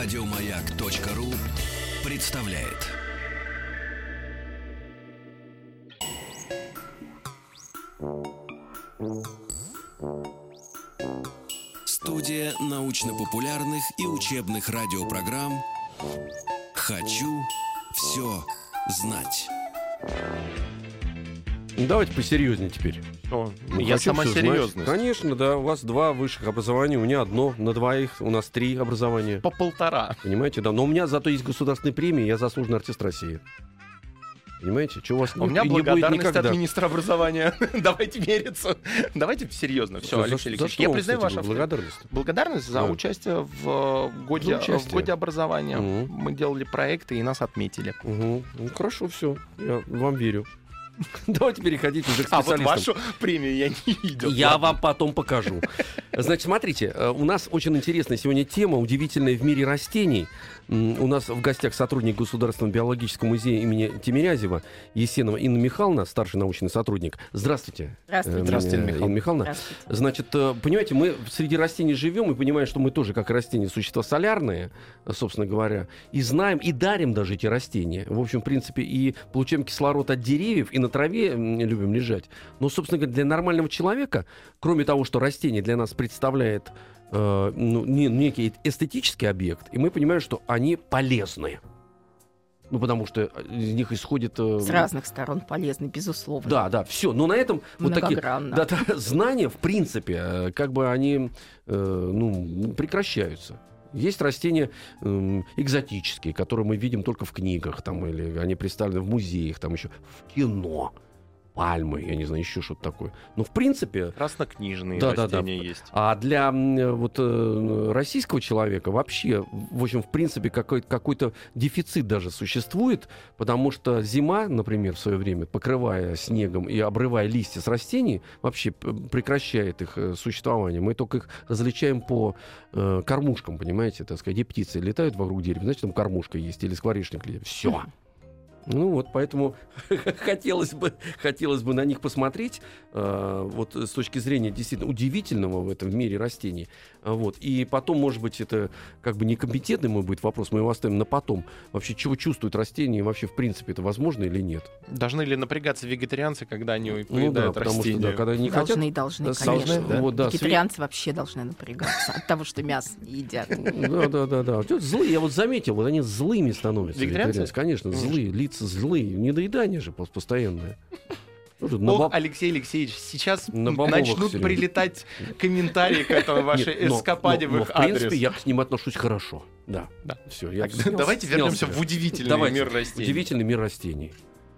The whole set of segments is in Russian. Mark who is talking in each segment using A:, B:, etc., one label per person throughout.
A: Радиомаяк.ру представляет. Студия научно-популярных и учебных радиопрограмм «Хочу все знать».
B: Ну, давайте посерьезнее теперь.
C: О,
B: Ну,
C: я сама
B: знать.
C: серьезность.
B: Конечно, да. У вас два высших образования, у меня одно на двоих, у нас три образования.
C: По полтора.
B: Понимаете, да. Но у меня зато есть государственные премии, я заслуженный артист России. Понимаете? Чего у вас
C: У
B: не-
C: меня
B: не будет
C: благодарность
B: никогда.
C: от министра образования. Давайте мериться. Давайте серьезно. Все,
B: За-
C: Алексей Алексеевич,
B: что
C: я признаю вашу
B: благодарность.
C: Благодарность за
B: Да.
C: участие в э, годе,
B: За участие.
C: в годе образования. Мы делали проекты и нас отметили.
B: Ну, хорошо, все. Я вам верю. Давайте переходить уже к
C: А вот
B: специалистам.
C: вашу премию я не видел.
B: Я вам потом покажу. Значит, смотрите, э, у нас очень интересная сегодня тема, удивительная в мире растений. У нас в гостях сотрудник Государственного биологического музея имени Тимирязева Есенова Инна Михайловна, старший научный сотрудник. Здравствуйте.
D: Здравствуйте.
B: э,
C: Здравствуйте, Инна
B: Инна
C: Михайловна.
B: Михайловна.
D: Здравствуйте.
B: Значит, э, понимаете, мы среди растений живем и понимаем, что мы тоже, как растения, существа солярные, собственно говоря, и знаем, и дарим даже эти растения. В общем, в принципе, и получаем кислород от деревьев, и на траве любим лежать. Но, собственно говоря, для нормального человека, кроме того, что растение для нас представляет э, ну, не- некий эстетический объект, и мы понимаем, что они полезны. Ну, потому что из них исходит... э,
D: С разных сторон полезны, безусловно.
B: Да, да, все. Но на этом вот такие да, да, знания, в принципе, э, как бы они э, ну, прекращаются. Есть растения эм, экзотические, которые мы видим только в книгах, там, или они представлены в музеях, там еще в кино. Пальмы, я не знаю, еще что-то такое. Но в принципе,
C: Краснокнижные
B: Да, да, да.
C: растения есть.
B: а для вот э, российского человека вообще, в общем, в принципе, какой- какой-то дефицит даже существует, потому что зима, например, в свое время, покрывая снегом и обрывая листья с растений, вообще прекращает их э, существование. Мы только их различаем по э, кормушкам, понимаете, так сказать, где птицы летают вокруг дерева, значит, там кормушка есть, или скворечник летит. Все. Ну вот, поэтому хотелось бы, хотелось бы на них посмотреть, э, вот с точки зрения действительно удивительного в этом мире растений. А, Вот. И потом, может быть, это как бы некомпетентный мой будет вопрос, мы его оставим на потом. Вообще, чего чувствуют растения, и вообще, в принципе, это возможно или нет?
C: Должны ли напрягаться вегетарианцы, когда они
B: Ну да,
C: поедают
B: потому что,
C: растения?
B: да, когда они хотят...
D: Должны, должны,
B: э,
D: конечно.
B: должны, да. Вот, да, сви-
D: Вегетарианцы вообще должны напрягаться от того, что мясо не едят.
B: Да, да, да, да. Вот Злые, я вот заметил, вот они злыми становятся.
C: Вегетарианцы?
B: Конечно. злые, лица злые, недоедание же пос- постоянное. Ну, на
C: Ох,
B: баб-
C: Алексей Алексеевич, сейчас
B: На
C: начнут
B: всё
C: прилетать комментарии к этому вашей
B: Нет, но-
C: эскападе
B: но-
C: в
B: но,
C: их
B: в принципе,
C: адрес.
B: я к ним отношусь хорошо. Да.
C: Да.
B: Все, я
C: Так,
B: снял-
C: давайте
B: снял
C: вернемся
B: себя.
C: в удивительный
B: Давайте.
C: мир растений.
B: Удивительный мир растений.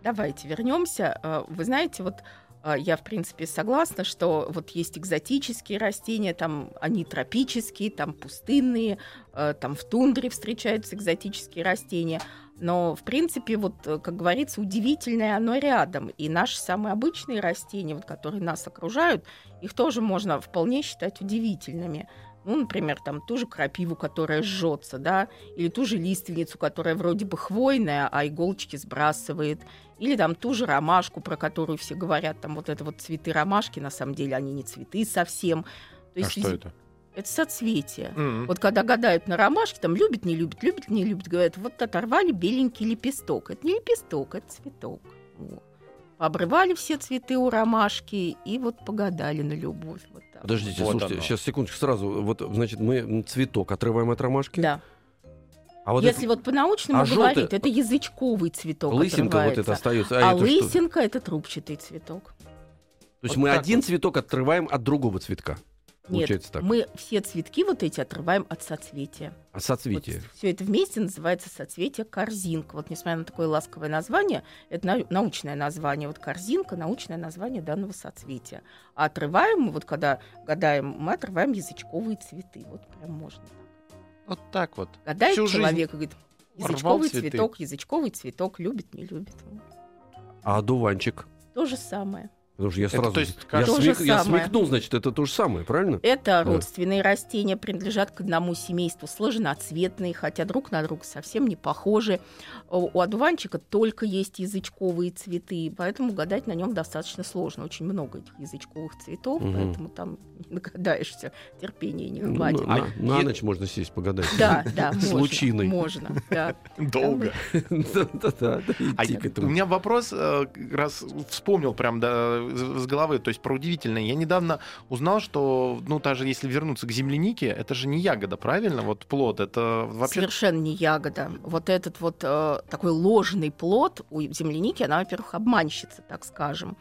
D: Давайте вернемся. Э, Вы знаете, вот э, я, в принципе, согласна, что вот есть экзотические растения, там они тропические, там пустынные, э, там в тундре встречаются экзотические растения. Но, в принципе, вот, э, как говорится, удивительное оно рядом. И наши самые обычные растения, вот, которые нас окружают, их тоже можно вполне считать удивительными. Ну, например, там ту же крапиву, которая жжется, да, или ту же лиственницу, которая вроде бы хвойная, а иголочки сбрасывает, или там ту же ромашку, про которую все говорят, там вот это вот цветы ромашки, на самом деле они не цветы совсем. То
C: А что это?
D: Это соцветие.
C: М.
D: Вот когда гадают на ромашке, там любит, не любит, любит, не любит, говорят, вот оторвали беленький лепесток. Это не лепесток, это цветок. Вот. Обрывали все цветы у ромашки и вот погадали на любовь. Вот так.
B: Подождите,
C: Вот
B: слушайте,
C: оно.
B: сейчас секундочку сразу. Вот, значит, мы цветок отрываем от ромашки.
D: Да.
B: А вот
D: Если
B: это-
D: вот по-научному
B: а
D: говорить,
B: желтый-
D: это язычковый цветок
B: лысинка вот
D: отрывается.
B: это остается.
D: А,
B: это что?
D: лысинка это трубчатый цветок.
B: То есть
C: Вот
B: мы один
C: вот.
B: цветок отрываем от другого цветка.
D: Нет,
B: Получается так.
D: мы все цветки вот эти отрываем от соцветия.
B: А соцветие.
D: все это вместе называется соцветие корзинка. Вот несмотря на такое ласковое название, это нау- научное название. Вот корзинка научное название данного соцветия. А отрываем мы, вот когда гадаем, мы отрываем язычковые цветы. Вот прям можно.
C: Вот так вот.
D: Гадает
C: Всю жизнь
D: человек и говорит, язычковый цветок, язычковый цветок, любит, не любит. Вот.
B: А одуванчик.
D: То же самое.
B: Потому что я
C: Это
B: сразу...
C: то есть
B: я, смек- я
D: самое.
B: смекнул, значит, это то же самое, правильно?
D: Это родственные растения, принадлежат к одному семейству, сложноцветные, хотя друг на друга совсем не похожи. У одуванчика только есть язычковые цветы, поэтому гадать на нем достаточно сложно. Очень много этих язычковых цветов,
B: Мгм.
D: поэтому там не догадаешься, терпения не
B: Ну,
D: хватит.
B: на,
C: А
B: на
C: е-
B: ночь можно сесть погадать.
D: Да, да,
B: С
D: можно,
B: лучиной.
D: Можно, да.
C: Долго.
B: Да-да-да,
C: А
B: идти
C: я-
B: к
C: у меня вопрос, э, как раз вспомнил прям да, с головы, то есть про удивительное. Я недавно узнал, что, ну, даже если вернуться к землянике, это же не ягода, правильно? Вот плод, это вообще...
D: Совершенно не ягода. Вот этот вот э, такой ложный плод у земляники, она, во-первых, обманщица, так скажем.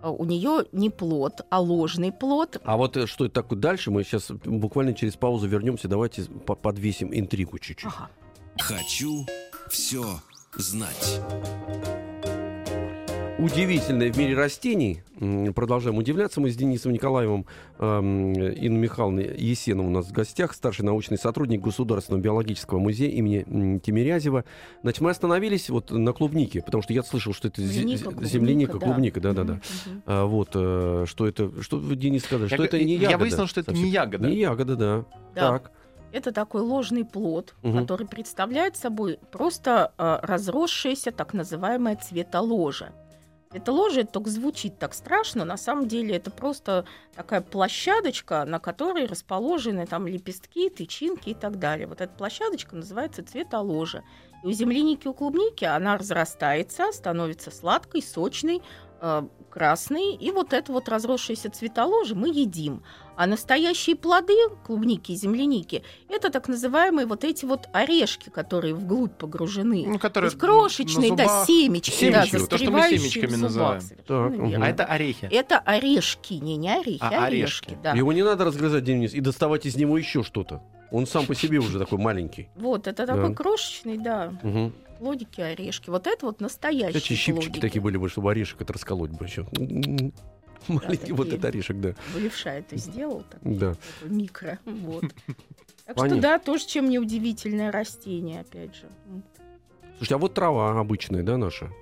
D: Э, У нее не плод, а ложный плод.
B: А вот э, что это такое дальше, мы сейчас буквально через паузу вернемся. Давайте по- подвесим интригу чуть-чуть.
D: Ага.
A: Хочу все знать.
B: Удивительное в мире растений. Продолжаем удивляться. Мы с Денисом Николаевым, эм, Инной Михайловной Есеновой у нас в гостях, старший научный сотрудник Государственного биологического музея имени Тимирязева. Значит, мы остановились вот на клубнике, потому что я слышал, что это зе-
D: Земляника,
B: зе-
D: клубника,
B: земляника,
D: да.
B: клубника, да-да-да.
D: Мгм.
B: А, вот, э, что это, что вы, Денис сказали, что
C: Я
B: это не
C: я
B: ягода.
C: выяснил, что это не
B: совсем.
C: ягода.
B: Не ягода, да.
D: Да.
B: Так.
D: Это такой ложный плод,
B: Мгм.
D: который представляет собой просто э, разросшееся так называемое цветоложа. Цветоложа это только звучит так страшно, на самом деле это просто такая площадочка, на которой расположены там лепестки, тычинки и так далее. Вот эта площадочка называется цветоложа. И у земляники, у клубники она разрастается, становится сладкой, сочной, э, красной, и вот это вот разросшееся цветоложа мы едим. А настоящие плоды клубники и земляники это так называемые вот эти вот орешки, которые вглубь погружены.
C: Ну,
D: То
C: которые
D: есть крошечные,
C: на
D: да,
C: зубах.
D: семечки, да,
B: Семечки, вот
C: то, что мы семечками
D: зубах.
C: называем.
B: Так, мгм.
C: А это орехи.
D: Это орешки, не, не орехи,
C: А, орешки.
D: орешки, да.
B: Его не надо разгрызать, Денис, и доставать из него еще что-то. Он сам по себе уже такой маленький.
D: Вот, это
B: Да.
D: такой крошечный, да,
B: Угу.
D: Плодики, орешки. Вот это вот настоящие
B: Эти щипчики
D: плодики.
B: такие были бы, чтобы орешек это расколоть бы еще. Маленький вот этот орешек, да.
D: Левша это сделал, так,
B: Да.
D: такой микро. Вот. Так
B: Понятно.
D: что да, тоже чем не удивительное растение, опять же.
B: Слушайте, а вот трава обычная, да, наша?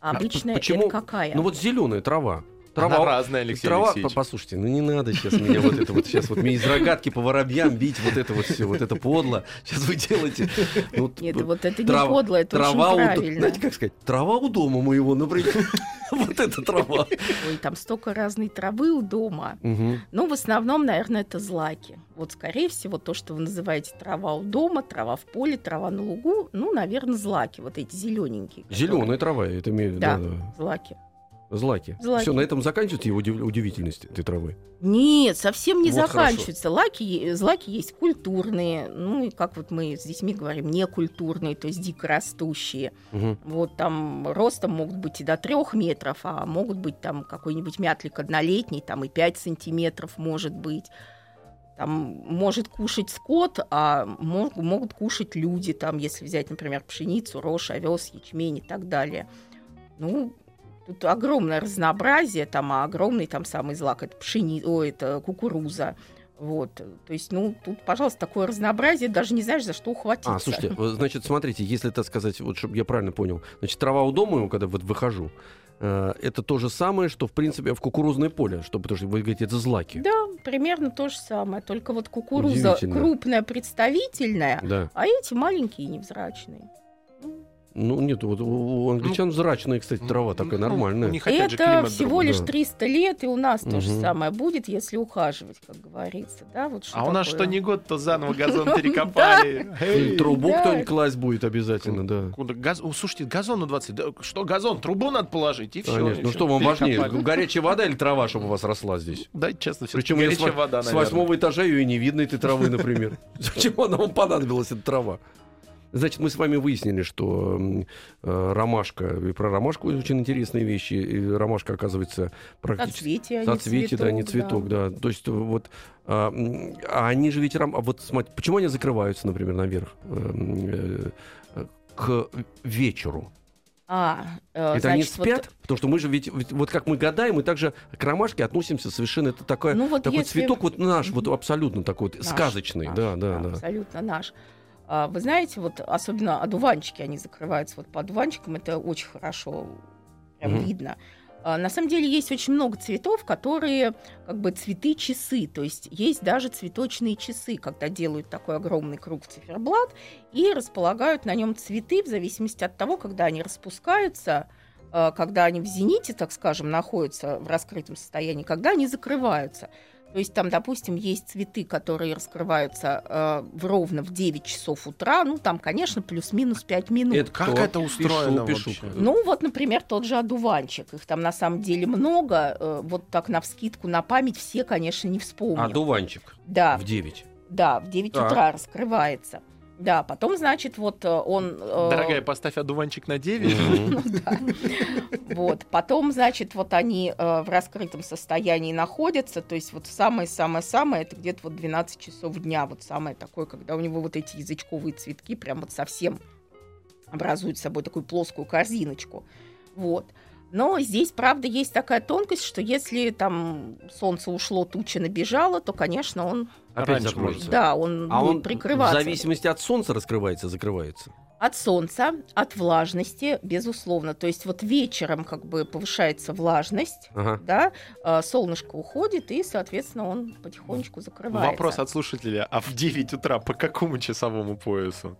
D: Обычная
B: почему-
D: это какая?
B: Ну вот зеленая трава.
C: Она
B: Трава,
C: разная, Алексей
B: трава,
C: Алексеевич.
B: по- послушайте, ну не надо сейчас меня вот это вот сейчас вот мне из рогатки по воробьям бить вот это вот все, вот это подло. Сейчас вы делаете. Ну,
D: Нет, вот это
B: трава-
D: не подло, это
B: трава
D: очень
B: у,
D: правильно.
B: знаете, как сказать, трава у дома моего, например. Вот эта трава.
D: Ой, там столько разной травы у дома. Ну, в основном, наверное, это злаки. Вот, скорее всего, то, что вы называете трава у дома, трава в поле, трава на лугу, ну, наверное, злаки, вот эти зелененькие.
B: Зеленая трава, это имею в виду.
D: Да. Злаки.
B: Злаки.
D: Злаки.
B: Все, на этом заканчивается его удив- удивительность этой травы.
D: Нет, совсем не
B: Вот
D: заканчивается. Лаки, злаки есть культурные, ну и как вот мы с детьми говорим, некультурные, то есть дикорастущие.
B: Мгм.
D: Вот там ростом могут быть и до трех метров, а могут быть там какой-нибудь мятлик однолетний, там и 5 сантиметров может быть. Там может кушать скот, а мо- могут кушать люди, там, если взять, например, пшеницу, рожь, овес, ячмень и так далее. Ну, тут огромное разнообразие, там, а огромный там самый злак это пшени... о, это кукуруза. Вот, то есть, ну, тут, пожалуйста, такое разнообразие, даже не знаешь, за что ухватиться.
B: А, слушайте, значит, смотрите, если так сказать, вот чтобы я правильно понял, значит, трава у дома, когда вот выхожу, э, это то же самое, что, в принципе, в кукурузное поле, что, потому что вы говорите, это злаки.
D: Да, примерно то же самое, только вот кукуруза крупная, представительная,
B: Да.
D: а эти маленькие невзрачные.
B: Ну, нет, вот у, у англичан зрачная, кстати, трава такая
C: Ну,
B: нормальная.
C: Же
D: Это всего
C: другой.
D: лишь
B: да.
D: 300 лет, и у нас то же самое будет, если ухаживать, как говорится. Да? Вот
C: А у нас
D: такое.
C: что не год, то заново газон перекопали.
B: Трубу кто-нибудь класть будет обязательно, да.
C: Слушайте, газон на 20. Да Что газон? Трубу надо положить, и все.
B: Ну что вам важнее, горячая вода или трава, чтобы у вас росла здесь?
C: Да, честно, все
B: Причем с,
C: горячая
B: во-
C: вода,
B: с
C: наверное.
B: восьмого этажа ее и не видно, этой травы, например. Зачем она вам понадобилась, эта трава? Значит, мы с вами выяснили, что э, ромашка, и про ромашку очень интересные вещи. И ромашка, оказывается, практически...
D: Соцветие, а не
B: Соцветие, да, не цветок, да. То есть вот, а, а они же ведь, рам- а вот смотрите, почему они закрываются, например, наверх э, э, к вечеру?
D: А, э,
B: Это они
D: значит, вот-
B: спят? Потому что мы же ведь, вот как мы гадаем, мы также к ромашке относимся совершенно, это такое,
D: Ну, вот
B: такой
D: если-
B: цветок вот наш, вот абсолютно такой вот
D: Наш,
B: сказочный,
D: наш,
B: да, да, да.
D: Абсолютно наш. А, Вы знаете, вот особенно одуванчики, они закрываются вот по одуванчикам, это очень хорошо прям
B: Мгм.
D: видно. А, На самом деле есть очень много цветов, которые как бы цветы-часы, то есть есть даже цветочные часы, когда делают такой огромный круг циферблат и располагают на нем цветы в зависимости от того, когда они распускаются, а, когда они в зените, так скажем, находятся в раскрытом состоянии, когда они закрываются. То есть там, допустим, есть цветы, которые раскрываются э, в ровно в 9 часов утра. Ну, там, конечно, плюс-минус 5 минут.
B: Это
C: Как
B: кто?
C: это устроено
B: Пишу,
C: вообще?
B: пишу.
D: Ну, вот, например, тот же одуванчик. Их там на самом деле много. Э, вот так на вскидку, на память все, конечно, не вспомню.
B: Одуванчик
D: Да,
B: в 9.
D: да, в 9
B: Так.
D: утра раскрывается. Да, потом, значит, вот э, он... э,
C: Дорогая, поставь одуванчик на 9.
D: ну да. Вот. Потом, значит, вот они э, в раскрытом состоянии находятся. То есть вот самое-самое-самое, это где-то вот 12 часов дня. Вот самое такое, когда у него вот эти язычковые цветки прям вот совсем образуют собой такую плоскую корзиночку. Вот. Но здесь, правда, есть такая тонкость, что если там солнце ушло, туча набежала, то, конечно, он,
B: Опять закроется.
D: да, он
B: А
D: будет
B: он
D: прикрываться.
B: в зависимости от солнца раскрывается, закрывается.
D: От солнца, от влажности, безусловно. То есть вот вечером как бы повышается влажность,
B: Ага.
D: да, а, солнышко уходит, и, соответственно, он потихонечку закрывается.
C: Вопрос от слушателя. А в 9 утра по какому часовому поясу?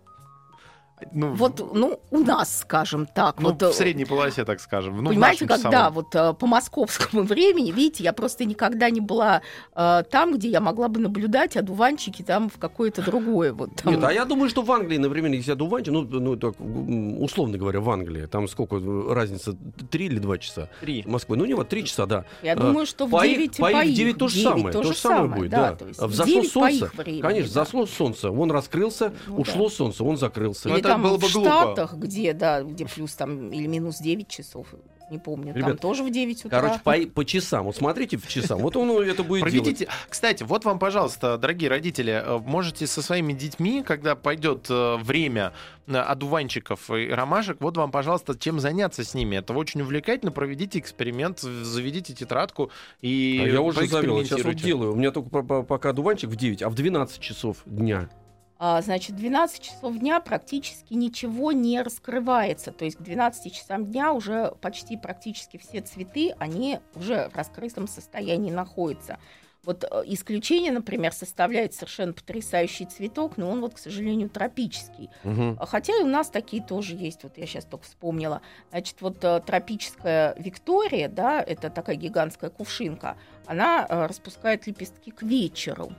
C: Ну,
D: Вот, ну, у нас, скажем так.
C: ну,
D: вот, э,
C: в средней полосе, так скажем. Ну,
D: Понимаете, когда вот э, по московскому времени, видите, я просто никогда не была э, там, где я могла бы наблюдать одуванчики там в какое-то другое. Вот, там.
B: Нет, а я думаю, что в Англии, например, если одуванчик, ну, ну так, условно говоря, в Англии, там сколько э, разница, три или два часа?
C: Три.
B: Москвы, ну не вот три часа, да.
D: Я
B: А,
D: думаю, что в
B: по их-
D: 9
B: по их
D: их
B: 9 то же
D: 9
B: самое,
D: то же
B: самое будет,
D: да.
B: да.
D: То есть в
B: взошло
D: 9 по
B: солнце,
D: времени,
B: Конечно,
D: да.
B: зашло солнце, он раскрылся,
D: Ну
B: ушло
D: да.
B: солнце, он закрылся.
D: Или
C: это
D: там
C: было
D: в
C: бы глупо.
D: Штатах, где, да, где плюс там или минус 9 часов, не помню, там
B: Ребят,
D: тоже в 9 утра.
B: Короче, по, по часам. Вот смотрите в часам. Вот он это будет делать.
C: Проведите. Кстати, вот вам, пожалуйста, дорогие родители, э, можете со своими детьми, когда пойдет э, время э, одуванчиков и ромашек, вот вам, пожалуйста, чем заняться с ними. Это очень увлекательно. Проведите эксперимент, заведите тетрадку и
B: А я уже завел, сейчас вот делаю. У меня только по- по- пока дуванчик в 9, а в 12 часов дня.
D: А, значит, 12 часов дня практически ничего не раскрывается. То есть к 12 часам дня уже почти практически все цветы, они уже в раскрытом состоянии находятся. Вот э, исключение, например, составляет совершенно потрясающий цветок, но он вот, к сожалению, тропический. А Хотя и у нас такие тоже есть, вот я сейчас только вспомнила. Значит, вот э, тропическая Виктория, да, это такая гигантская кувшинка, она э, распускает лепестки к вечеру.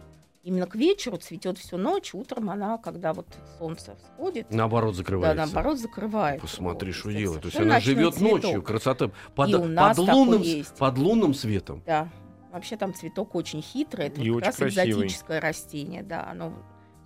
D: Именно к вечеру цветет всю ночь, утром она, когда вот солнце всходит,
B: Наоборот
D: да,
B: закрывается.
D: наоборот, закрывает.
B: Посмотри,
D: Вот,
B: что делает. То есть она живет
D: цветок.
B: ночью, красота. Под,
D: И у нас
B: под, лунным,
D: есть.
B: под лунным светом.
D: Да. Вообще там цветок очень хитрый, это
C: И
D: вот
C: очень
D: как раз
C: красивый.
D: экзотическое растение, да, оно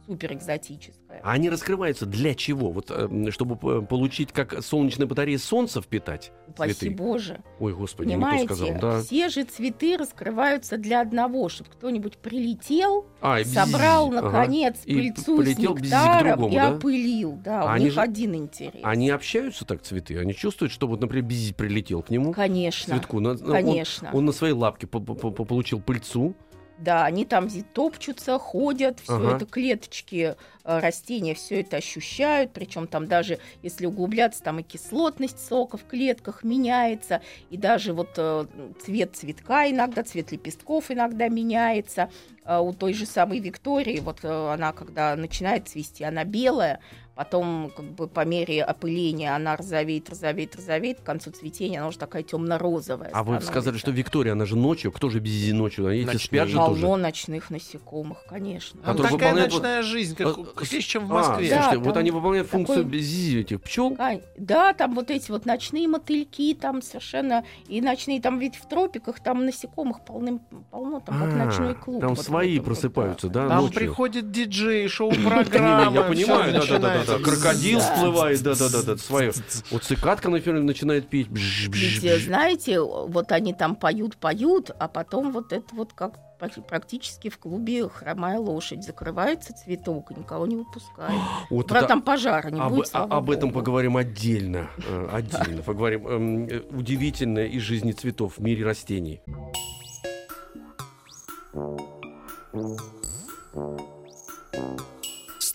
D: супер экзотическое.
B: А они раскрываются для чего? Вот э, чтобы п- получить как солнечная батарея солнца впитать?
D: Упаси
B: цветы.
D: Боже.
B: Ой, господи, не то
D: Понимаете,
B: сказал. Да.
D: все же цветы раскрываются для одного, чтобы кто-нибудь прилетел,
B: А, и
D: собрал.
B: Ага.
D: наконец,
B: И
D: пыльцу
B: полетел
D: с нектаром
B: другому,
D: и
B: да?
D: опылил. Да,
B: А
D: у
B: они
D: них
B: же-
D: один интерес.
B: Они общаются так, цветы? Они чувствуют, что вот, например, бззз прилетел к нему?
D: Конечно,
B: Цветку. на- на- он-
D: конечно.
B: Он, на своей лапке по- по- по- получил пыльцу.
D: Да, они там топчутся, ходят, все
B: Ага.
D: это клеточки э, растения все это ощущают, причем там даже, если углубляться, там и кислотность сока в клетках меняется, и даже вот э, цвет цветка иногда, цвет лепестков иногда меняется. А у той же самой Виктории, вот э, она, когда начинает цвести, она белая, потом как бы по мере опыления она розовеет, розовеет, розовеет, к концу цветения она уже такая темно-розовая.
B: А вы сказали, что Виктория, она же ночью. Кто же бззи ночью? Они эти
C: Ночные.
B: спят же
D: Полно
B: тоже.
D: ночных насекомых, конечно.
C: Там
B: Которые
C: такая
B: выполняют
C: ночная жизнь, как,
B: А,
C: есть, чем в
B: А,
C: Москве.
D: Да,
B: слушайте,
D: там
B: вот они выполняют функцию
D: такой-
B: бззи этих пчел.
D: Кань, Да, там вот эти вот ночные мотыльки, там совершенно и ночные, там ведь в тропиках там насекомых полным, полно, там как
B: А,
D: ночной клуб.
B: Там
D: вот
B: свои просыпаются, да,
C: Там
B: ночью.
C: приходит диджей, шоу-программа.
B: Я понимаю, да, да, да,
C: начинается.
B: Крокодил всплывает, да, да, да, да, свое. Вот цикадка, например, начинает петь.
D: Ведь, э, знаете, вот они там поют, поют, а потом вот это вот как пр- практически в клубе хромая лошадь. Закрывается цветок и никого не выпускает.
B: Вот
D: Правда,
B: это-
D: там пожара не
B: об,
D: будет,
B: а- об этом
D: богу.
B: поговорим отдельно. э, Отдельно поговорим. Эм, э, Удивительное из жизни цветов в мире растений.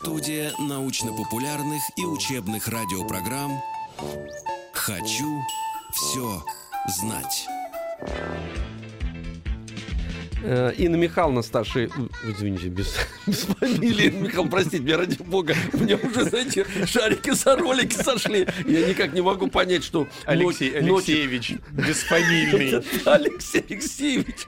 A: Студия научно-популярных и учебных радиопрограмм «Хочу все знать».
B: Э, Инна Михайловна, старший... Извините, без, без фамилии. Инна Михайловна, простите, меня ради бога. У меня уже, знаете, шарики за ролики сошли. Я никак не могу понять, что...
C: Алексей Алексеевич, бесфамильный.
B: Алексей Алексеевич.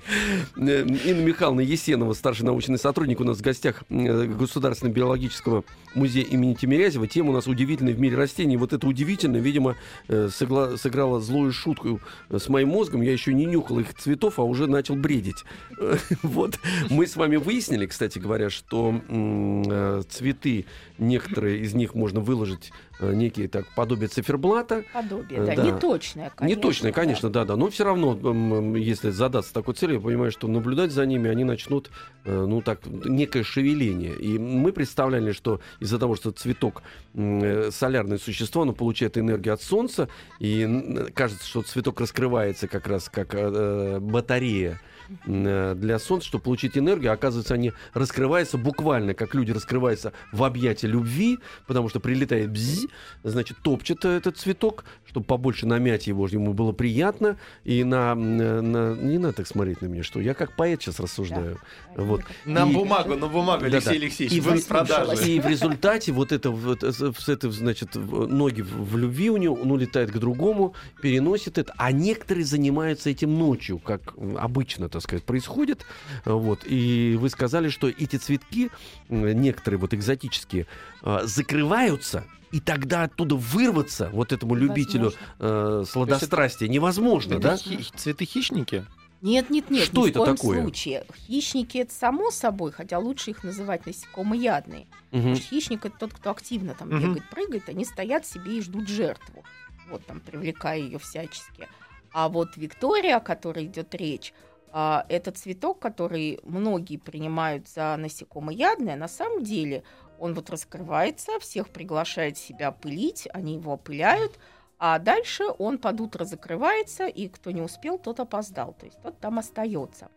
B: Э, Инна Михайловна Есенова, старший научный сотрудник, у нас в гостях э, Государственного биологического музея имени Тимирязева. Тема у нас удивительная в мире растений. Вот это удивительное, видимо, э, сыграла злую шутку с моим мозгом. Я еще не нюхал их цветов, а уже начал бредить. Вот. Мы с вами выяснили, кстати говоря, что м, э, цветы, некоторые из них можно выложить э, некие так подобие циферблата,
D: Подобие,
B: Э,
D: да,
B: да.
D: не точное, конечно.
B: не точно, конечно, да, да. Но все равно, м, если задаться такой целью, я понимаю, что наблюдать за ними они начнут, э, ну так, некое шевеление. И мы представляли, что из-за того, что цветок э, солярное существо, оно получает энергию от солнца, и кажется, что цветок раскрывается как раз как э, батарея э, для солнца, чтобы получить энергию, а оказывается, они раскрываются буквально, как люди раскрываются в объятии любви, потому что прилетает бзи, значит, топчет э, этот цветок, чтобы побольше намять его, чтобы ему было приятно, и на, на- на- не надо так смотреть на меня, что я как поэт сейчас рассуждаю. Вот.
C: На
B: И-
C: бумагу, на бумагу. Алексей Алексеевич,
B: И
C: вы в продаже.
B: И в результате вот это, вот, э, с этой, значит, ноги в в любви у него, он улетает к другому, переносит это, а некоторые занимаются этим ночью, как м, обычно, так сказать, происходит. Вот. И вы сказали, что эти цветки, некоторые вот экзотические, э, закрываются, и тогда оттуда вырваться вот этому любителю э, сладострастия невозможно,
C: Это
B: да?
C: хи- цветы хищники?
D: Нет, нет, нет,
B: Что
D: ни
B: это
D: в коем
B: такое?
D: случае. Хищники это само собой, хотя лучше их называть насекомоядные. Потому что хищник это тот, кто активно там
C: Мгм.
D: бегает, прыгает, они стоят себе и ждут жертву, вот там привлекая ее всячески. А вот Виктория, о которой идет речь, а, это цветок, который многие принимают за насекомоядное. На самом деле он вот раскрывается, всех приглашает себя пылить, они его опыляют, а дальше он под утро закрывается, и кто не успел, тот опоздал. То есть тот там остается.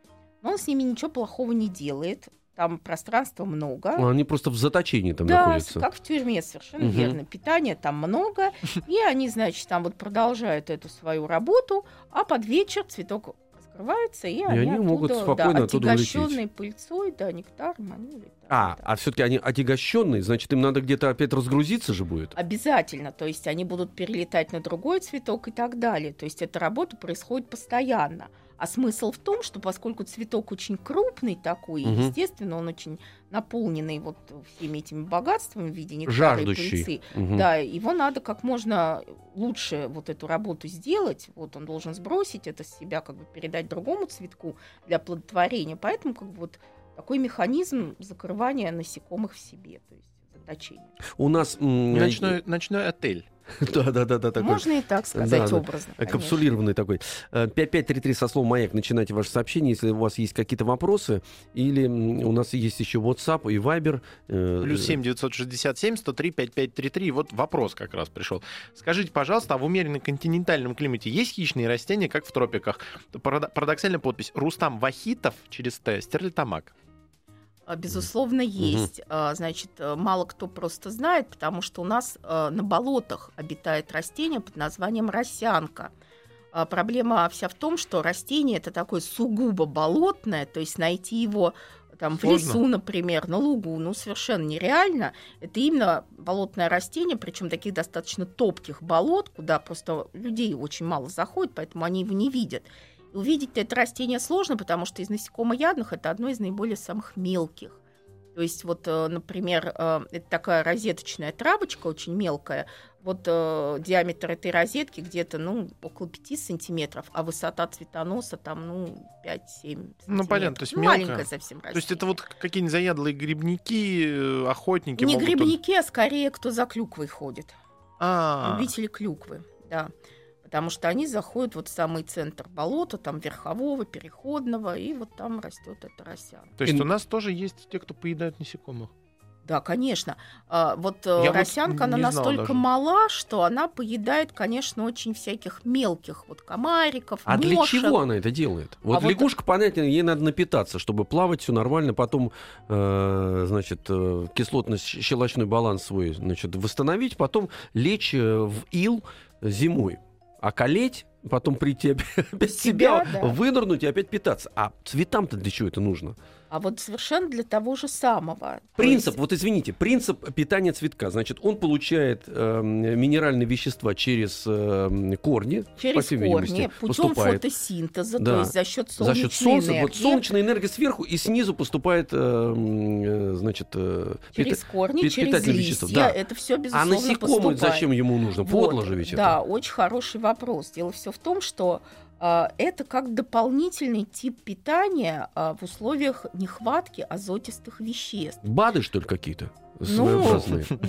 D: Но он с ними ничего плохого не делает. Там пространства много.
B: Они просто в заточении там
D: Да,
B: находятся.
D: как в тюрьме, совершенно
B: Мгм.
D: верно. Питания там много, и они, значит, там вот продолжают эту свою работу, а под вечер цветок раскрывается, и, они,
B: они могут
D: оттуда,
B: спокойно
D: да,
B: оттуда улететь.
D: пыльцой, да, нектаром, они улетают.
B: А,
D: да.
B: а все-таки они отягощенные, значит, им надо где-то опять разгрузиться же будет.
D: Обязательно, то есть они будут перелетать на другой цветок и так далее. То есть эта работа происходит постоянно. А смысл в том, что поскольку цветок очень крупный такой,
B: Мгм.
D: естественно, он очень наполненный вот всеми этими богатствами в виде
B: Жаждущий.
D: пыльцы,
B: Мгм.
D: Да, его надо как можно лучше вот эту работу сделать. Вот он должен сбросить это с себя, как бы передать другому цветку для плодотворения. Поэтому как бы вот такой механизм закрывания насекомых в себе, то есть заточения.
B: У нас...
C: Ночной, ночной отель.
B: Да, да, да, да, такой.
D: Можно и так сказать
B: Да, да.
D: образно.
B: э,
D: конечно.
B: Капсулированный такой. Э, 5533 со словом «Маяк». Начинайте ваше сообщение, если у вас есть какие-то вопросы. Или у нас есть еще WhatsApp и Viber. э,
C: Плюс 7 967 103 5533. Вот вопрос как раз пришел. Скажите, пожалуйста, а в умеренно континентальном климате есть хищные растения, как в тропиках? Парадо- Парадоксальная подпись. Рустам Вахитов через Т. Стерлитамак.
D: А, Безусловно, есть. А, Значит, э, мало кто просто знает, потому что у нас э, на болотах обитает растение под названием росянка. А, Проблема вся в том, что растение это такое сугубо болотное, то есть найти его там в лесу, например, на лугу, ну совершенно нереально. Это именно болотное растение, причем таких достаточно топких болот, куда просто людей очень мало заходит, поэтому они его не видят. Увидеть это растение сложно, потому что из насекомоядных это одно из наиболее самых мелких. То есть вот, э, например, э, это такая розеточная травочка, очень мелкая. Вот э, диаметр этой розетки где-то, ну, около 5 сантиметров, а высота цветоноса там, ну, 5-7
C: Ну, понятно, то есть
D: ну, маленькое совсем
C: То есть это
D: растение.
C: вот какие-нибудь заядлые грибники, охотники
D: Не
C: могут
D: грибники, а скорее кто за клюквой ходит.
C: А,
D: Любители клюквы, да. Потому что они заходят вот в самый центр болота, там верхового, переходного, и вот там растет эта росянка.
C: то есть
B: И-
C: у нас тоже есть те, кто поедают насекомых.
D: Да, конечно. А, вот э,
C: Я вот
D: росянка, она
C: не знал
D: настолько
C: даже.
D: мала, что она поедает, конечно, очень всяких мелких вот комариков,
B: А для
D: мошек.
B: чего она это делает? Вот
D: А вот-
B: лягушка, понятно, ей надо напитаться, чтобы плавать все нормально, потом, э, значит, э, кислотно-щелочной баланс свой, значит, восстановить, потом лечь э, в ил зимой. А колеть потом прийти опять
D: себя,
B: себя
D: да.
B: вынырнуть и опять питаться. А цветам-то для чего это нужно?
D: А вот совершенно для того же самого.
B: Принцип,
D: есть-
B: вот извините, принцип питания цветка. Значит, он получает эм, минеральные вещества через эм, корни, по
D: через
B: всей
D: корни, путем
B: поступает.
D: фотосинтеза,
B: Да.
D: то есть за счет
B: За
D: солнечной
B: счет солнца,
D: энергии.
B: вот солнечная энергия сверху, и снизу поступает, эм, э, значит, э,
D: Через
B: пита-
D: корни,
B: пит-
D: через
B: питательные
D: листья.
B: вещества, да.
D: Это все
B: А
D: безусловно
B: насекомые
D: поступает.
B: зачем ему нужно?
D: Вот,
B: Подло же ведь
D: Да,
B: это.
D: очень хороший вопрос. Дело все в том, что а, это как дополнительный тип питания а, в условиях нехватки азотистых веществ.
B: БАДы, что ли, какие-то?
D: Ну.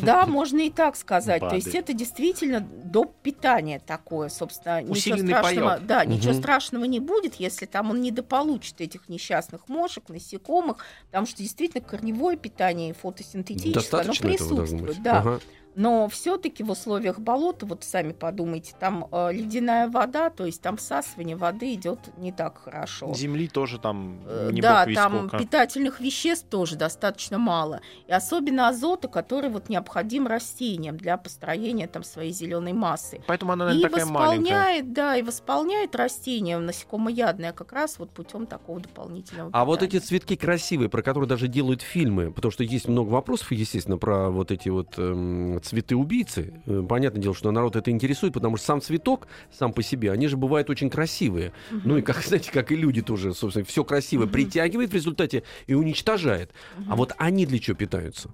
D: Да, можно и так сказать. То
C: Бады.
D: есть это действительно доп. питание такое, собственно. Ничего
C: Усиленный
D: страшного,
C: паёк.
D: да, ничего
B: Мгм.
D: страшного не будет, если там он недополучит этих несчастных мошек, насекомых, потому что действительно корневое питание и фотосинтетическое,
B: Достаточно
D: оно
B: этого должно быть.
D: присутствует. Да.
B: Ага.
D: Но все-таки в условиях болота, вот сами подумайте, там э, ледяная вода, то есть там всасывание воды идет не так хорошо.
C: Земли тоже там
D: Э,
C: не
D: да, там
C: сколько.
D: питательных веществ тоже достаточно мало. И особенно азота, который вот необходим растениям для построения там своей зеленой массы.
C: Поэтому она,
D: и
C: наверное, такая маленькая.
D: восполняет, да, и восполняет растение насекомоядное как раз вот путем такого дополнительного
B: А вот эти
D: питания.
B: цветки красивые, про которые даже делают фильмы, потому что есть много вопросов, естественно, про вот эти вот эм, цветы-убийцы. Э, Понятное дело, что народ это интересует, потому что сам цветок, сам по себе, они же бывают очень красивые.
D: Мгм.
B: Ну и, как, знаете, как и люди тоже, собственно, все красивое
D: Мгм.
B: притягивает в результате и уничтожает. А
D: Мгм.
B: вот они для чего питаются?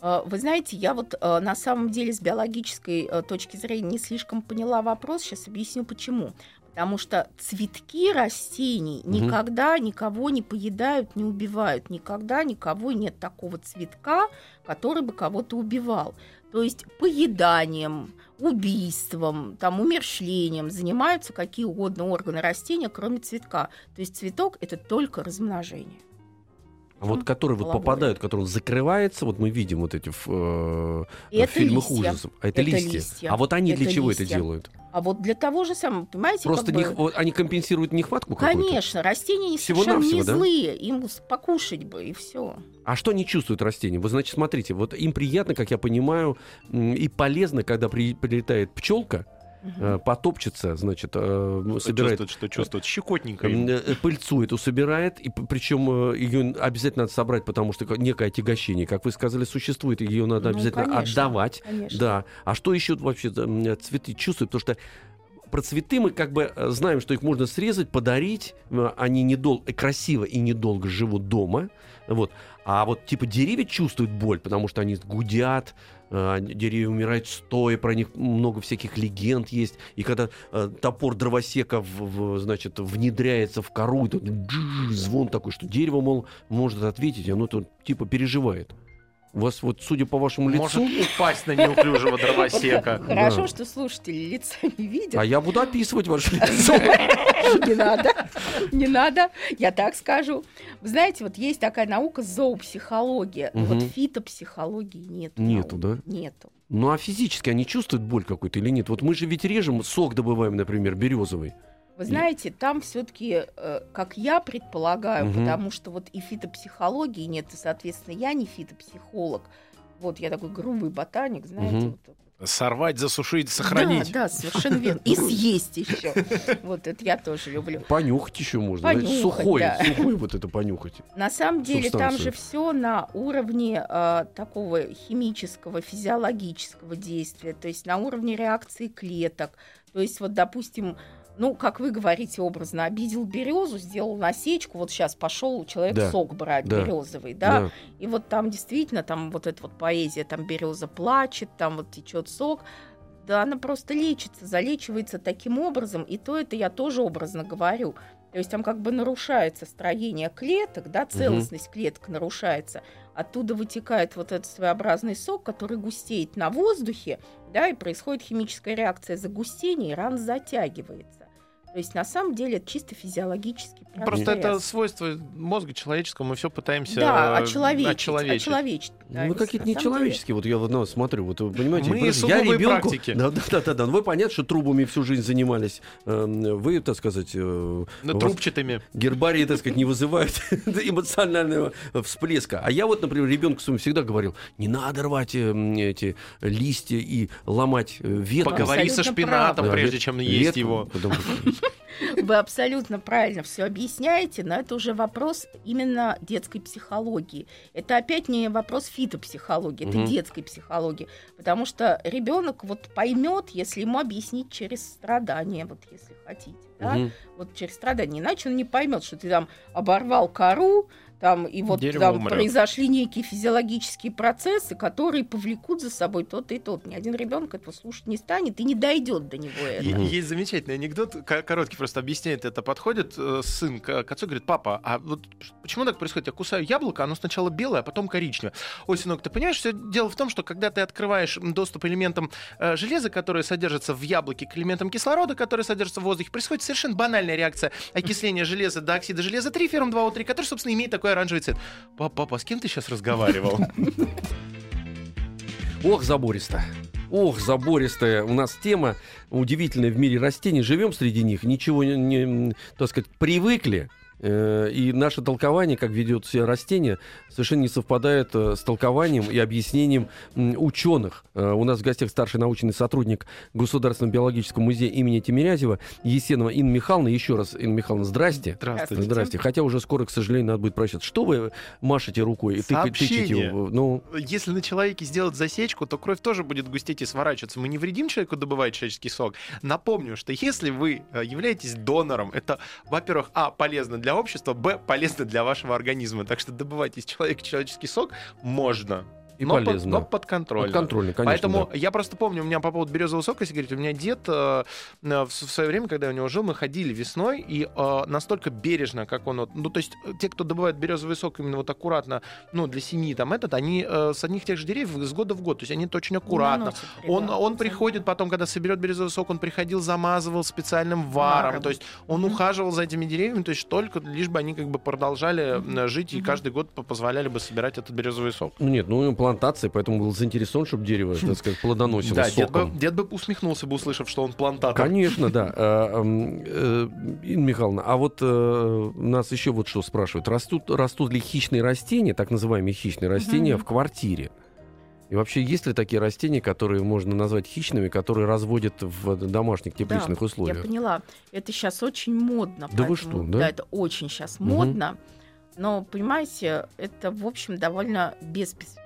D: А, Вы знаете, я вот э, на самом деле с биологической э, точки зрения не слишком поняла вопрос. Сейчас объясню почему. Потому что цветки растений
B: Мгм.
D: никогда никого не поедают, не убивают. Никогда никого нет такого цветка, который бы кого-то убивал. То есть поеданием, убийством, там, умерщвлением занимаются какие угодно органы растения, кроме цветка. То есть цветок это только размножение.
B: А вот которые вот попадают, которые он закрывается, вот мы видим вот эти в, э, в
D: это
B: фильмах
D: листья.
B: ужасов. А это,
D: Это
B: листья.
D: листья.
B: А вот они для
D: Это
B: чего это
D: листья.
B: делают?
D: А вот для того же самого, понимаете,
B: Просто
D: как бы-
B: они компенсируют нехватку?
D: Конечно, растения не
B: Всего-навсего,
D: совершенно не
B: да?
D: злые, им покушать бы и все.
B: А что они чувствуют растения? Вы, значит, смотрите, вот им приятно, как я понимаю, и полезно, когда при- прилетает пчелка, э, потопчется, значит, э,
C: Что
B: собирает
C: чувствует, что чувствует? Щекотненько.
B: э, пыльцу эту собирает, и причем ее обязательно надо собрать, потому что некое отягощение, как вы сказали, существует, и ее надо
D: Ну,
B: обязательно
D: конечно,
B: отдавать.
D: Конечно.
B: Да. А что еще вообще цветы чувствуют? Потому что про цветы мы как бы знаем, что их можно срезать, подарить. Они недолго, красиво и недолго живут дома. Вот. А вот типа деревья чувствуют боль, потому что они гудят, деревья умирают стоя, про них много всяких легенд есть. И когда э, топор дровосека в- в, значит, внедряется в кору, джж, звон такой, что дерево, мол, может ответить, и оно тут типа переживает. У вас вот, судя по вашему лицу...
C: Может упасть на неуклюжего дровосека.
D: Хорошо, что слушатели лица не видят.
B: А я буду описывать ваше лицо.
D: Не надо, не надо, я так скажу. Вы знаете, вот есть такая наука зоопсихология, но вот фитопсихологии нет.
B: Нету, да?
D: Нету.
B: Ну а физически они чувствуют боль какую-то или нет? Вот мы же ведь режем, сок добываем, например, березовый.
D: Вы знаете, там все-таки, как я предполагаю,
B: Мгм.
D: потому что вот и фитопсихологии нет, и, соответственно, я не фитопсихолог. Вот я такой грубый ботаник, знаете,
B: Мгм.
D: вот.
C: Сорвать, засушить, сохранить.
D: Да, да, совершенно верно. И съесть еще. Вот это я тоже люблю.
B: Понюхать еще можно.
D: Понюхать,
B: сухой,
D: да.
B: сухой вот это понюхать.
D: На самом деле там
B: Субстанцию.
D: же все на уровне а, такого химического, физиологического действия, то есть на уровне реакции клеток. То есть вот, допустим, ну, как вы говорите образно, обидел березу, сделал насечку, вот сейчас пошел человек
B: Да,
D: сок брать
B: да,
D: березовый, да? И вот там действительно, там вот эта вот поэзия, там береза плачет, там вот течет сок. Да, она просто лечится, залечивается таким образом, и то это я тоже образно говорю. То есть там как бы нарушается строение клеток, да, целостность клеток нарушается. Оттуда вытекает вот этот своеобразный сок, который густеет на воздухе, да, и происходит химическая реакция загустения, и рана затягивается. То есть на самом деле это чисто физиологический процесс.
C: Просто это свойство мозга человеческого, мы все пытаемся
D: да,
C: э,
D: очеловечить,
C: очеловечить.
D: очеловечить. Да,
B: Ну, какие-то нечеловеческие. Вот я вот ну, смотрю, вот вы понимаете,
C: Мы
B: подожди, я ребенку.
C: практики.
B: Да, да, да, да, да. Ну, вы понятно, что трубами всю жизнь занимались. Эм, Вы, так сказать, э,
C: Ну,
B: у вас
C: трубчатыми.
B: гербарии, так сказать, не вызывают эмоционального всплеска. А я вот, например, ребенку своему всегда говорил, не надо рвать э, эти листья и ломать э, ветку.
C: Поговори со шпинатом,
B: Да,
C: прежде чем есть его.
D: Вы абсолютно правильно все объясняете, но это уже вопрос именно детской психологии. Это опять не вопрос фитопсихологии, это
B: Мгм.
D: детской психологии. Потому что ребенок вот поймет, если ему объяснить через страдания, вот если хотите. Да?
B: Мгм.
D: Вот через страдания. Иначе он не поймет, что ты там оборвал кору, там, и вот
C: Дерево
D: там
C: умрет.
D: произошли некие физиологические процессы, которые повлекут за собой тот и тот. Ни один ребенок этого слушать не станет и не дойдет до него это.
C: Есть замечательный анекдот, ко- короткий просто объясняет это. Подходит э, сын к, отцу и говорит, папа, а вот почему так происходит? Я кусаю яблоко, оно сначала белое, а потом коричневое. Ой, сынок, ты понимаешь, все дело в том, что когда ты открываешь доступ элементам э, железа, которые содержатся в яблоке, к элементам кислорода, которые содержатся в воздухе, происходит совершенно банальная реакция окисления железа до оксида железа 3, феррум 2О3, который, собственно, имеет такой оранжевый цвет. Папа, папа, с кем ты сейчас разговаривал?
B: Ох, забористо. Ох, забористая у нас тема удивительная в мире растений. Живем среди них, ничего не, не, так сказать, привыкли. Э, И наше толкование, как ведет себя растение, совершенно не совпадает э, с толкованием и объяснением ученых. Э, У нас в гостях старший научный сотрудник Государственного биологического музея имени Тимирязева Есенова Инна Михайловна. Еще раз, Инна Михайловна, здрасте.
C: Здравствуйте.
B: Здрасте. Хотя уже скоро, к сожалению, надо будет прощаться. Что вы машете рукой и тыка- тычете? Ну,
C: если на человеке сделать засечку, то кровь тоже будет густеть и сворачиваться. Мы не вредим человеку добывать человеческий сок. Напомню, что если вы являетесь донором, это, во-первых, а, полезно для общества, б, полезно для вашего организма. Так что добывать из человека человеческий сок можно.
B: И
C: но, под-
B: полезно.
C: но подконтрольно.
B: Подконтрольно, конечно.
C: Поэтому
B: да.
C: я просто помню, у меня по поводу березового сока, если говорить, у меня дед э, э, в, в свое время, когда я у него жил, мы ходили весной, и э, настолько бережно, как он, вот, ну, то есть э, те, кто добывает березовый сок именно вот аккуратно, ну, для семьи там этот, они э, с одних тех же деревьев с года в год, то есть они это очень аккуратно.
D: Наносит
C: Он, он приходит потом, когда соберет березовый сок, он приходил, замазывал специальным варом.
D: Варом.
C: То есть он
D: Мгм.
C: ухаживал за этими деревьями, то есть только лишь бы они как бы продолжали м, жить и каждый год по- позволяли бы собирать этот березовый сок.
B: Ну, Нет, ну плантация, поэтому был заинтересован, чтобы дерево, так сказать, плодоносило
C: Да, дед бы,
B: соком.
C: дед бы усмехнулся бы, услышав, что он плантатор.
B: Конечно, да. Эм, э, Инна Михайловна, а вот э, нас еще вот что спрашивают. Растут, растут ли хищные растения, так называемые хищные растения, в квартире? И вообще, есть ли такие растения, которые можно назвать хищными, которые разводят в домашних тепличных
D: Я
B: условиях?
D: поняла. Это сейчас очень модно.
B: Да вы
D: поэтому,
B: что, да?
D: Да, это очень сейчас
B: Мгм.
D: модно. Но, понимаете, это, в общем, довольно беспес- бе-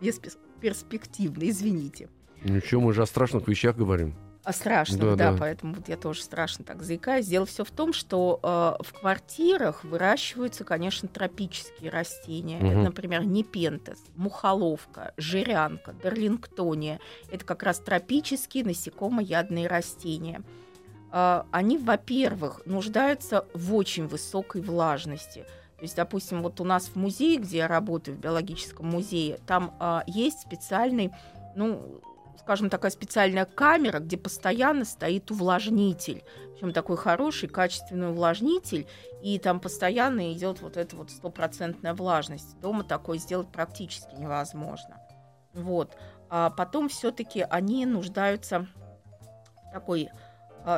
D: бесперспективно, извините.
B: Ничего, мы же о страшных вещах говорим.
D: А страшно,
B: Да,
D: да,
B: да.
D: поэтому вот я тоже страшно так заикаюсь. Дело все в том, что э, в квартирах выращиваются, конечно, тропические растения.
B: Мгм.
D: Это, например, непентес, мухоловка, жирянка, дарлингтония. Это как раз тропические насекомоядные растения. Э, они, во-первых, нуждаются в очень высокой влажности. То есть, допустим, вот у нас в музее, где я работаю, в биологическом музее, там а, есть специальный, ну, скажем, такая специальная камера, где постоянно стоит увлажнитель. Причем такой хороший, качественный увлажнитель, и там постоянно идет вот эта вот стопроцентная влажность. Дома такое сделать практически невозможно. Вот. А потом все-таки они нуждаются в такой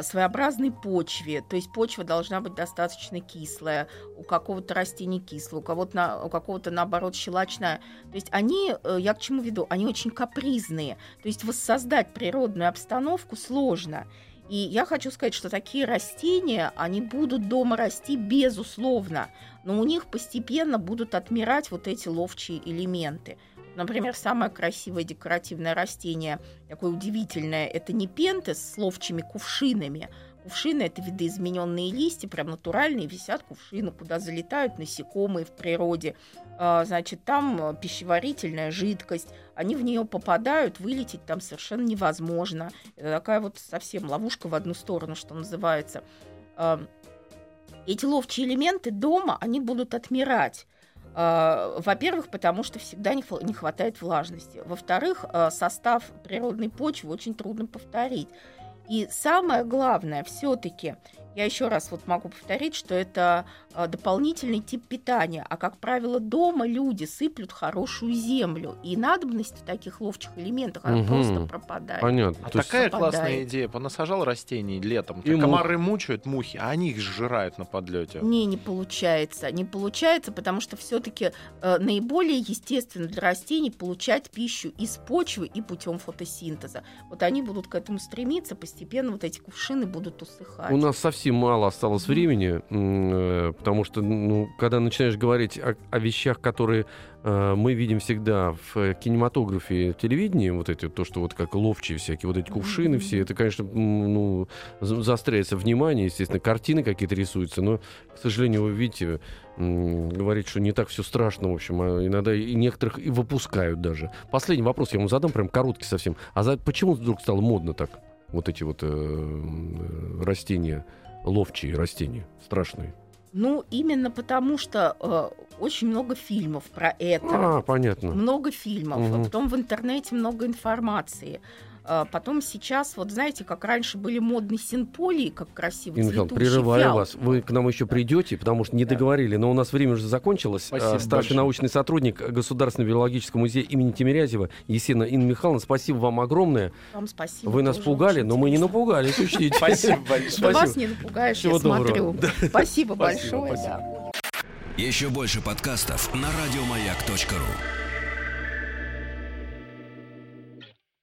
D: своеобразной почве. То есть почва должна быть достаточно кислая, у какого-то растения кислая, у кого-то, на- у какого-то наоборот щелочная. То есть они, э, я к чему веду, они очень капризные. То есть воссоздать природную обстановку сложно. И я хочу сказать, что такие растения, они будут дома расти безусловно, но у них постепенно будут отмирать вот эти ловчие элементы. Например, самое красивое декоративное растение, такое удивительное, это непентес с ловчими кувшинами. Кувшины – это видоизмененные листья, прям натуральные, висят кувшины, куда залетают насекомые в природе. А, Значит, там э, пищеварительная жидкость, они в нее попадают, вылететь там совершенно невозможно. Это такая вот совсем ловушка в одну сторону, что называется. Эти ловчие элементы дома, они будут отмирать. А, Во-первых, потому что всегда не хва- не хватает влажности. Во-вторых, а, состав природной почвы очень трудно повторить. И самое главное, все-таки я еще раз вот могу повторить, что это а, дополнительный тип питания. А, как правило, дома люди сыплют хорошую землю. И надобность в таких ловчих элементах, она
B: Мгм.
D: просто пропадает.
B: Понятно.
C: А
B: То есть-
C: такая
D: пропадает.
C: классная идея. Понасажал растений летом.
B: И мух.
C: комары мучают мухи, а они их сжирают на подлете.
D: Не, не получается. Не получается, потому что все-таки наиболее естественно для растений получать пищу из почвы и путем фотосинтеза. Вот они будут к этому стремиться, постепенно вот эти кувшины будут усыхать.
B: У нас совсем мало осталось времени, э, потому что, ну, когда начинаешь говорить о, о вещах, которые э, мы видим всегда в кинематографе, в телевидении, вот эти, то, что вот как ловчие всякие, вот эти кувшины все, это, конечно, ну, за- заостряется внимание, естественно, картины какие-то рисуются, но, к сожалению, вы видите, м, говорить, что не так все страшно, в общем, а иногда и некоторых и выпускают даже. Последний вопрос я вам задам, прям короткий совсем. А за, почему вдруг стало модно так? Вот эти вот э, э, растения, ловчие растения, страшные.
D: Ну, именно потому что э, очень много фильмов про это.
B: А, понятно.
D: Много фильмов, а потом в интернете много информации. А Потом сейчас, вот знаете, как раньше были модные синполии, как красиво
B: Инна
D: цветущий
B: прерываю
D: фиал.
B: вас. Вы к нам еще придете, потому что не
D: Да.
B: договорили, но у нас время уже закончилось.
C: Спасибо
B: А, Старший
C: большое.
B: научный сотрудник Государственного биологического музея имени Тимирязева Есена Инна Михайловна, спасибо вам огромное.
D: Вам спасибо.
B: Вы нас пугали, но мы не напугались, учтите.
C: Спасибо
D: Да
C: большое.
D: вас не напугаешь, я смотрю. Спасибо
B: Спасибо,
D: большое.
B: спасибо.
D: да.
A: Еще больше подкастов на радиомаяк.ру.